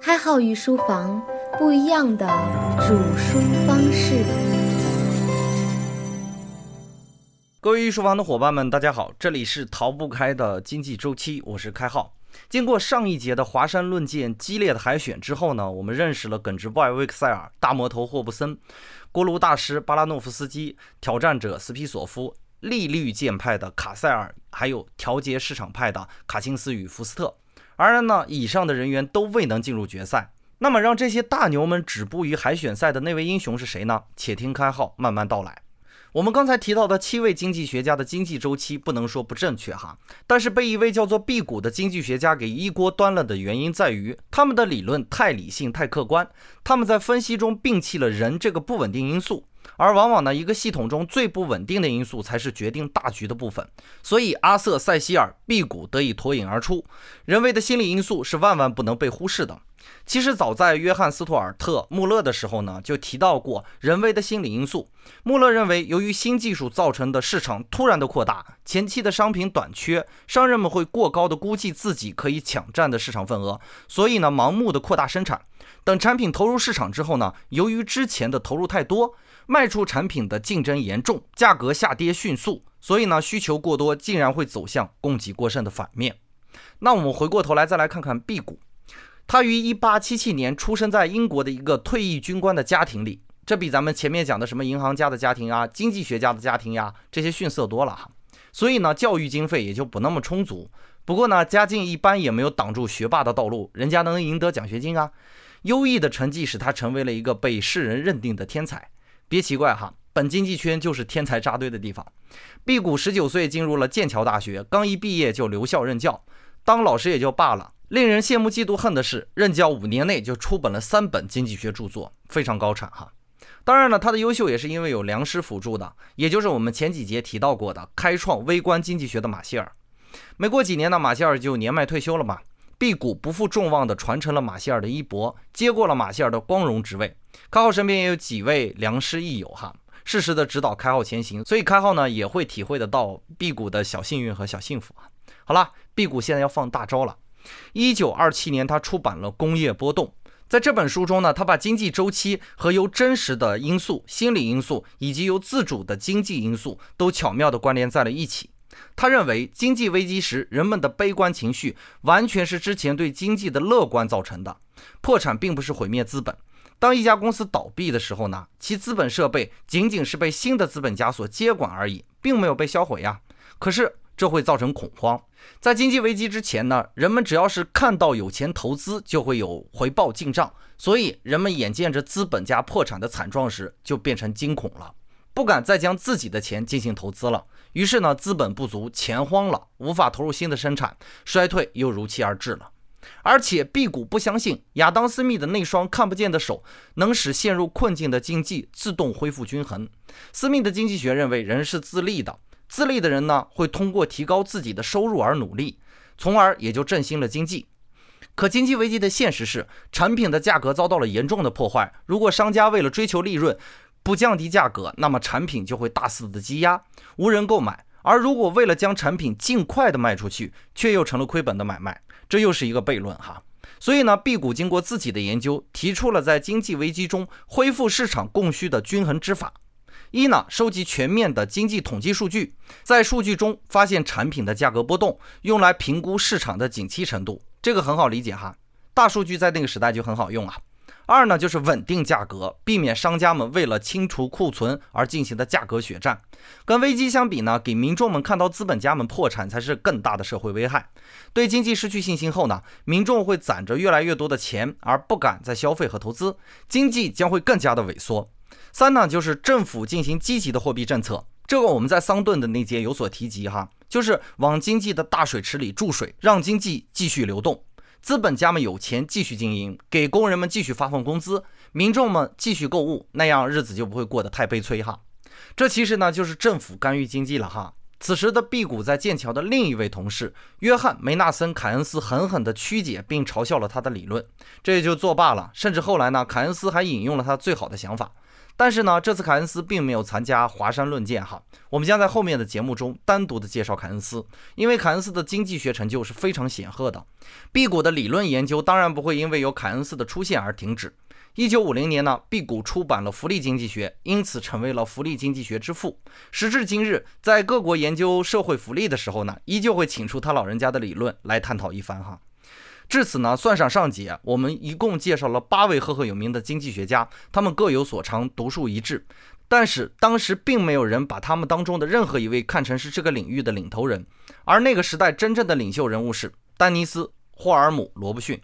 开号与书房不一样的煮书方式。各位御书房的伙伴们，大家好，这里是逃不开的经济周期，我是开号。经过上一节的华山论剑激烈的海选之后呢，我们认识了耿直 boy 威克塞尔、大魔头霍布森、锅炉大师巴拉诺夫斯基、挑战者斯皮索夫、利率剑派的卡塞尔，还有调节市场派的卡钦斯与福斯特。而呢，以上的人员都未能进入决赛。那么让这些大牛们止步于海选赛的那位英雄是谁呢？且听开号慢慢道来。我们刚才提到的七位经济学家的经济周期不能说不正确哈，但是被一位叫做辟谷的经济学家给一锅端了的原因在于，他们的理论太理性、太客观，他们在分析中摒弃了人这个不稳定因素。而往往呢，一个系统中最不稳定的因素才是决定大局的部分。所以，阿瑟·塞西尔、辟谷得以脱颖而出。人为的心理因素是万万不能被忽视的。其实，早在约翰·斯图尔特·穆勒的时候呢，就提到过人为的心理因素。穆勒认为，由于新技术造成的市场突然的扩大，前期的商品短缺，商人们会过高的估计自己可以抢占的市场份额，所以呢，盲目的扩大生产。等产品投入市场之后呢，由于之前的投入太多。卖出产品的竞争严重，价格下跌迅速，所以呢，需求过多，竟然会走向供给过剩的反面。那我们回过头来再来看看辟谷，他于一八七七年出生在英国的一个退役军官的家庭里，这比咱们前面讲的什么银行家的家庭啊、经济学家的家庭呀这些逊色多了哈。所以呢，教育经费也就不那么充足。不过呢，家境一般也没有挡住学霸的道路，人家能赢得奖学金啊。优异的成绩使他成为了一个被世人认定的天才。别奇怪哈，本经济圈就是天才扎堆的地方。辟谷十九岁进入了剑桥大学，刚一毕业就留校任教，当老师也就罢了。令人羡慕嫉妒恨的是，任教五年内就出本了三本经济学著作，非常高产哈。当然了，他的优秀也是因为有良师辅助的，也就是我们前几节提到过的开创微观经济学的马歇尔。没过几年呢，马歇尔就年迈退休了嘛。辟谷不负众望地传承了马歇尔的衣钵，接过了马歇尔的光荣职位。开号身边也有几位良师益友哈，适时的指导开号前行，所以开号呢也会体会得到辟谷的小幸运和小幸福啊。好了，辟谷现在要放大招了。一九二七年，他出版了《工业波动》。在这本书中呢，他把经济周期和由真实的因素、心理因素以及由自主的经济因素都巧妙地关联在了一起。他认为，经济危机时人们的悲观情绪完全是之前对经济的乐观造成的。破产并不是毁灭资本。当一家公司倒闭的时候呢，其资本设备仅仅是被新的资本家所接管而已，并没有被销毁呀。可是这会造成恐慌。在经济危机之前呢，人们只要是看到有钱投资，就会有回报进账。所以人们眼见着资本家破产的惨状时，就变成惊恐了，不敢再将自己的钱进行投资了。于是呢，资本不足，钱荒了，无法投入新的生产，衰退又如期而至了。而且辟谷不相信亚当·斯密的那双看不见的手能使陷入困境的经济自动恢复均衡。斯密的经济学认为人是自立的，自立的人呢会通过提高自己的收入而努力，从而也就振兴了经济。可经济危机的现实是，产品的价格遭到了严重的破坏。如果商家为了追求利润，不降低价格，那么产品就会大肆的积压，无人购买；而如果为了将产品尽快的卖出去，却又成了亏本的买卖，这又是一个悖论哈。所以呢，辟谷经过自己的研究，提出了在经济危机中恢复市场供需的均衡之法。一呢，收集全面的经济统计数据，在数据中发现产品的价格波动，用来评估市场的景气程度，这个很好理解哈。大数据在那个时代就很好用啊。二呢，就是稳定价格，避免商家们为了清除库存而进行的价格血战。跟危机相比呢，给民众们看到资本家们破产才是更大的社会危害。对经济失去信心后呢，民众会攒着越来越多的钱，而不敢再消费和投资，经济将会更加的萎缩。三呢，就是政府进行积极的货币政策，这个我们在桑顿的那节有所提及哈，就是往经济的大水池里注水，让经济继续流动。资本家们有钱继续经营，给工人们继续发放工资，民众们继续购物，那样日子就不会过得太悲催哈。这其实呢就是政府干预经济了哈。此时的辟谷在剑桥的另一位同事约翰梅纳森凯恩斯狠狠地曲解并嘲笑了他的理论，这也就作罢了。甚至后来呢，凯恩斯还引用了他最好的想法：但是呢，这次凯恩斯并没有参加华山论剑哈。我们将在后面的节目中单独的介绍凯恩斯，因为凯恩斯的经济学成就是非常显赫的。辟谷的理论研究当然不会因为有凯恩斯的出现而停止。一九五零年呢，辟谷出版了《福利经济学》，因此成为了福利经济学之父。时至今日，在各国研究社会福利的时候呢，依旧会请出他老人家的理论来探讨一番哈。至此呢，算上上节，我们一共介绍了八位赫赫有名的经济学家，他们各有所长，独树一帜。但是当时并没有人把他们当中的任何一位看成是这个领域的领头人，而那个时代真正的领袖人物是丹尼斯·霍尔姆·罗伯逊。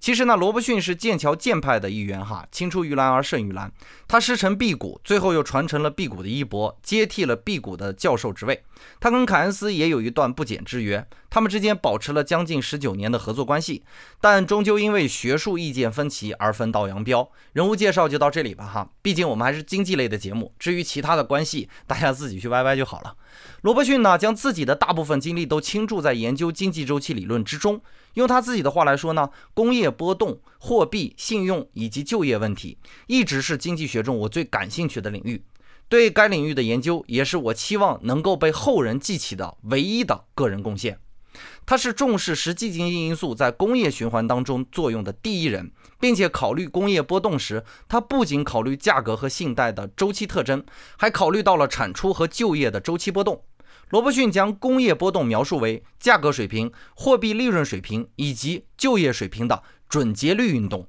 其实呢，罗伯逊是剑桥剑派的一员哈，青出于蓝而胜于蓝。他师承辟谷，最后又传承了辟谷的衣钵，接替了辟谷的教授职位。他跟凯恩斯也有一段不解之缘，他们之间保持了将近十九年的合作关系，但终究因为学术意见分歧而分道扬镳。人物介绍就到这里吧哈，毕竟我们还是经济类的节目，至于其他的关系，大家自己去歪歪就好了。罗伯逊呢，将自己的大部分精力都倾注在研究经济周期理论之中。用他自己的话来说呢，工业波动、货币、信用以及就业问题，一直是经济学中我最感兴趣的领域。对该领域的研究，也是我期望能够被后人记起的唯一的个人贡献。他是重视实际经济因素在工业循环当中作用的第一人，并且考虑工业波动时，他不仅考虑价格和信贷的周期特征，还考虑到了产出和就业的周期波动。罗伯逊将工业波动描述为价格水平、货币利润水平以及就业水平的准节律运动。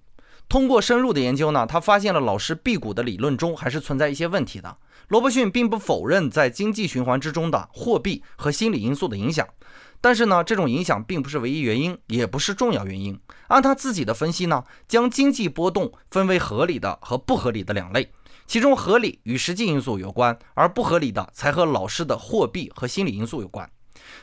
通过深入的研究呢，他发现了老师辟谷的理论中还是存在一些问题的。罗伯逊并不否认在经济循环之中的货币和心理因素的影响，但是呢，这种影响并不是唯一原因，也不是重要原因。按他自己的分析呢，将经济波动分为合理的和不合理的两类。其中合理与实际因素有关，而不合理的才和老师的货币和心理因素有关。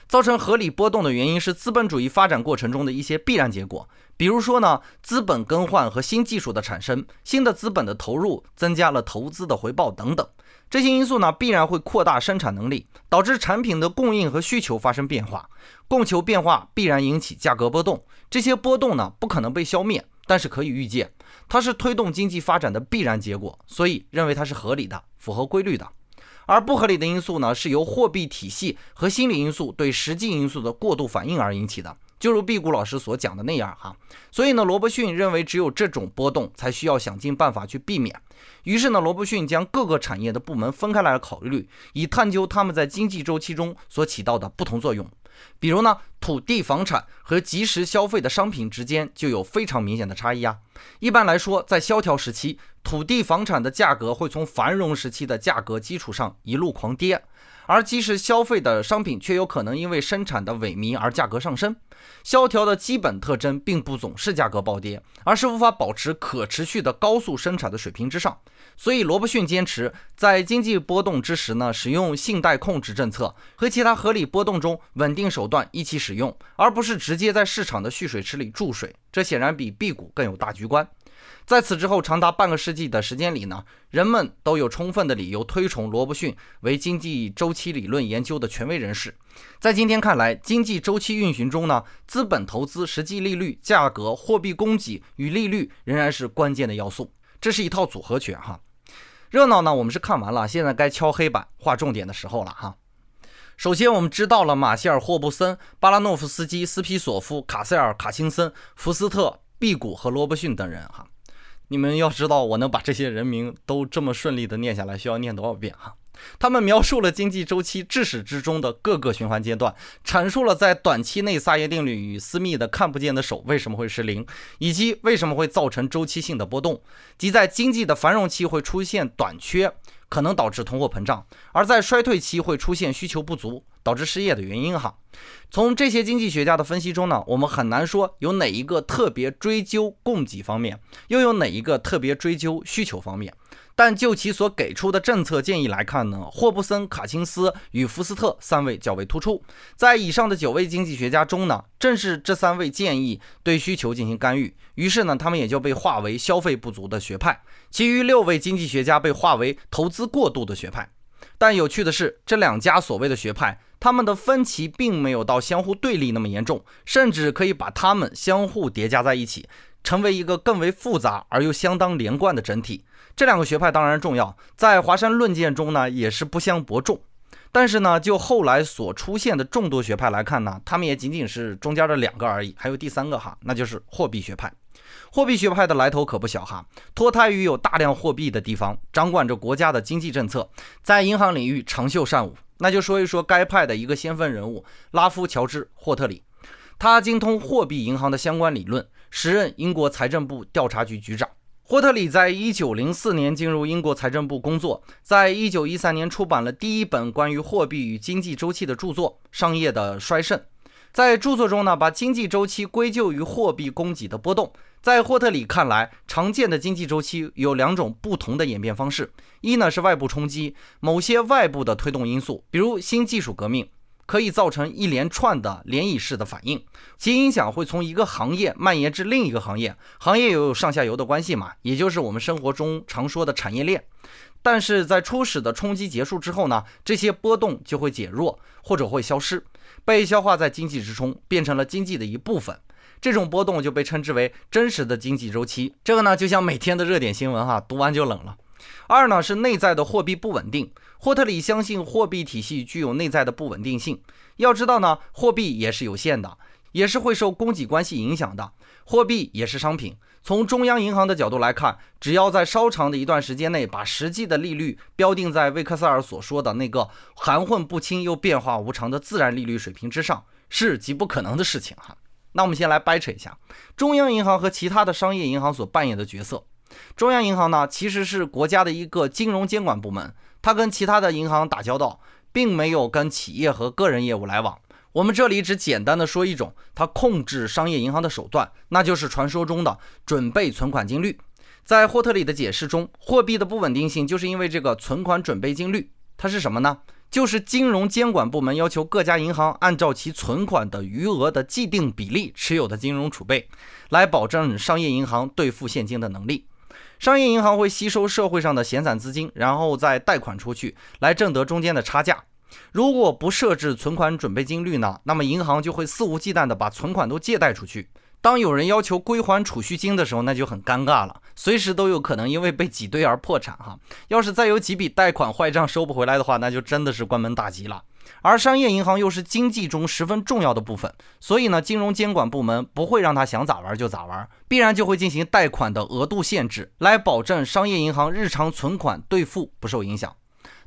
造成合理波动的原因是资本主义发展过程中的一些必然结果，比如说呢，资本更换和新技术的产生，新的资本的投入增加了投资的回报等等。这些因素呢，必然会扩大生产能力，导致产品的供应和需求发生变化。供求变化必然引起价格波动，这些波动呢，不可能被消灭。但是可以预见，它是推动经济发展的必然结果，所以认为它是合理的，符合规律的。而不合理的因素呢，是由货币体系和心理因素对实际因素的过度反应而引起的，就如辟谷老师所讲的那样哈。所以呢，罗伯逊认为只有这种波动才需要想尽办法去避免。于是呢，罗伯逊将各个产业的部门分开来考虑，以探究他们在经济周期中所起到的不同作用。比如呢，土地、房产和即时消费的商品之间就有非常明显的差异啊。一般来说，在萧条时期，土地、房产的价格会从繁荣时期的价格基础上一路狂跌。而即使消费的商品却有可能因为生产的萎靡而价格上升。萧条的基本特征并不总是价格暴跌，而是无法保持可持续的高速生产的水平之上。所以，罗伯逊坚持在经济波动之时呢，使用信贷控制政策和其他合理波动中稳定手段一起使用，而不是直接在市场的蓄水池里注水。这显然比辟谷更有大局观。在此之后长达半个世纪的时间里呢，人们都有充分的理由推崇罗伯逊为经济周期理论研究的权威人士。在今天看来，经济周期运行中呢，资本投资、实际利率、价格、货币供给与利率仍然是关键的要素。这是一套组合拳哈。热闹呢，我们是看完了，现在该敲黑板画重点的时候了哈。首先，我们知道了马歇尔·霍布森、巴拉诺夫斯基、斯皮索夫、卡塞尔、卡钦森、福斯特、辟谷和罗伯逊等人哈。你们要知道，我能把这些人名都这么顺利的念下来，需要念多少遍哈？他们描述了经济周期至始至终的各个循环阶段，阐述了在短期内萨耶定律与斯密的看不见的手为什么会是零，以及为什么会造成周期性的波动，即在经济的繁荣期会出现短缺，可能导致通货膨胀，而在衰退期会出现需求不足。导致失业的原因哈，从这些经济学家的分析中呢，我们很难说有哪一个特别追究供给方面，又有哪一个特别追究需求方面。但就其所给出的政策建议来看呢，霍布森、卡钦斯与福斯特三位较为突出。在以上的九位经济学家中呢，正是这三位建议对需求进行干预，于是呢，他们也就被划为消费不足的学派。其余六位经济学家被划为投资过度的学派。但有趣的是，这两家所谓的学派。他们的分歧并没有到相互对立那么严重，甚至可以把他们相互叠加在一起，成为一个更为复杂而又相当连贯的整体。这两个学派当然重要，在华山论剑中呢也是不相伯仲。但是呢，就后来所出现的众多学派来看呢，他们也仅仅是中间的两个而已，还有第三个哈，那就是货币学派。货币学派的来头可不小哈，脱胎于有大量货币的地方，掌管着国家的经济政策，在银行领域长袖善舞。那就说一说该派的一个先锋人物拉夫乔治霍特里，他精通货币银行的相关理论，时任英国财政部调查局局长。霍特里在一九零四年进入英国财政部工作，在一九一三年出版了第一本关于货币与经济周期的著作《商业的衰盛》。在著作中呢，把经济周期归咎于货币供给的波动。在霍特里看来，常见的经济周期有两种不同的演变方式：一呢是外部冲击，某些外部的推动因素，比如新技术革命。可以造成一连串的涟漪式的反应，其影响会从一个行业蔓延至另一个行业，行业有上下游的关系嘛，也就是我们生活中常说的产业链。但是在初始的冲击结束之后呢，这些波动就会减弱或者会消失，被消化在经济之中，变成了经济的一部分。这种波动就被称之为真实的经济周期。这个呢，就像每天的热点新闻哈，读完就冷了。二呢是内在的货币不稳定。霍特里相信货币体系具有内在的不稳定性。要知道呢，货币也是有限的，也是会受供给关系影响的。货币也是商品。从中央银行的角度来看，只要在稍长的一段时间内把实际的利率标定在魏克塞尔所说的那个含混不清又变化无常的自然利率水平之上，是极不可能的事情哈。那我们先来掰扯一下中央银行和其他的商业银行所扮演的角色。中央银行呢，其实是国家的一个金融监管部门，它跟其他的银行打交道，并没有跟企业和个人业务来往。我们这里只简单的说一种它控制商业银行的手段，那就是传说中的准备存款金率。在霍特里的解释中，货币的不稳定性就是因为这个存款准备金率，它是什么呢？就是金融监管部门要求各家银行按照其存款的余额的既定比例持有的金融储备，来保证商业银行兑付现金的能力。商业银行会吸收社会上的闲散资金，然后再贷款出去，来挣得中间的差价。如果不设置存款准备金率呢，那么银行就会肆无忌惮地把存款都借贷出去。当有人要求归还储蓄金的时候，那就很尴尬了，随时都有可能因为被挤兑而破产哈。要是再有几笔贷款坏账收不回来的话，那就真的是关门大吉了。而商业银行又是经济中十分重要的部分，所以呢，金融监管部门不会让他想咋玩就咋玩，必然就会进行贷款的额度限制，来保证商业银行日常存款兑付不受影响。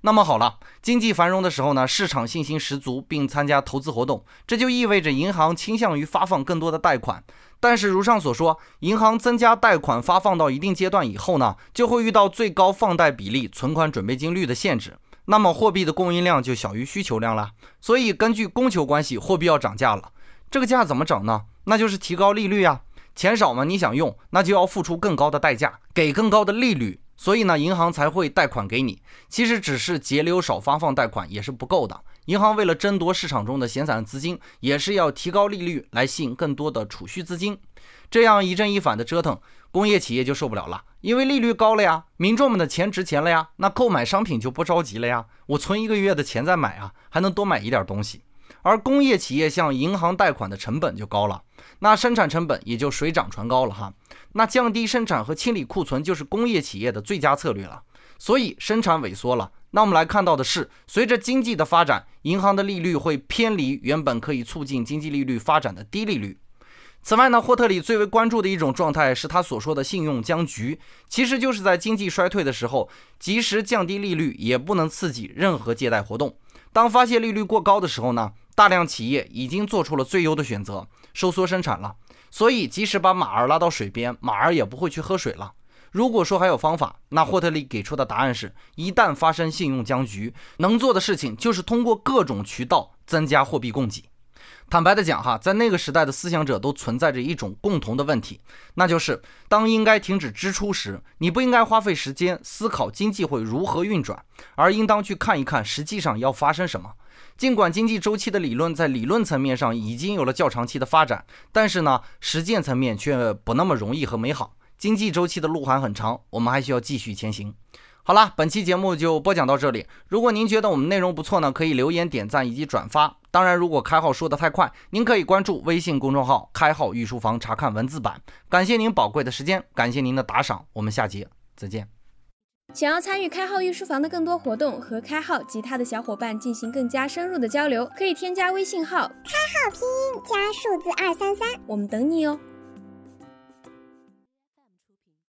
那么好了，经济繁荣的时候呢，市场信心十足，并参加投资活动，这就意味着银行倾向于发放更多的贷款。但是如上所说，银行增加贷款发放到一定阶段以后呢，就会遇到最高放贷比例、存款准备金率的限制。那么货币的供应量就小于需求量了，所以根据供求关系，货币要涨价了。这个价怎么涨呢？那就是提高利率呀。钱少嘛，你想用，那就要付出更高的代价，给更高的利率。所以呢，银行才会贷款给你。其实只是节流少发放贷款也是不够的。银行为了争夺市场中的闲散资金，也是要提高利率来吸引更多的储蓄资金。这样一正一反的折腾，工业企业就受不了了。因为利率高了呀，民众们的钱值钱了呀，那购买商品就不着急了呀。我存一个月的钱再买啊，还能多买一点东西。而工业企业向银行贷款的成本就高了，那生产成本也就水涨船高了哈。那降低生产和清理库存就是工业企业的最佳策略了。所以生产萎缩了，那我们来看到的是，随着经济的发展，银行的利率会偏离原本可以促进经济利率发展的低利率。此外呢，霍特里最为关注的一种状态是他所说的信用僵局，其实就是在经济衰退的时候，及时降低利率也不能刺激任何借贷活动。当发现利率过高的时候呢，大量企业已经做出了最优的选择，收缩生产了。所以，即使把马儿拉到水边，马儿也不会去喝水了。如果说还有方法，那霍特利给出的答案是：一旦发生信用僵局，能做的事情就是通过各种渠道增加货币供给。坦白的讲，哈，在那个时代的思想者都存在着一种共同的问题，那就是当应该停止支出时，你不应该花费时间思考经济会如何运转，而应当去看一看实际上要发生什么。尽管经济周期的理论在理论层面上已经有了较长期的发展，但是呢，实践层面却不那么容易和美好。经济周期的路还很长，我们还需要继续前行。好了，本期节目就播讲到这里。如果您觉得我们内容不错呢，可以留言、点赞以及转发。当然，如果开号说的太快，您可以关注微信公众号“开号御书房”查看文字版。感谢您宝贵的时间，感谢您的打赏，我们下节再见。想要参与开号御书房的更多活动，和开号及他的小伙伴进行更加深入的交流，可以添加微信号开号拼音加数字二三三，我们等你哦。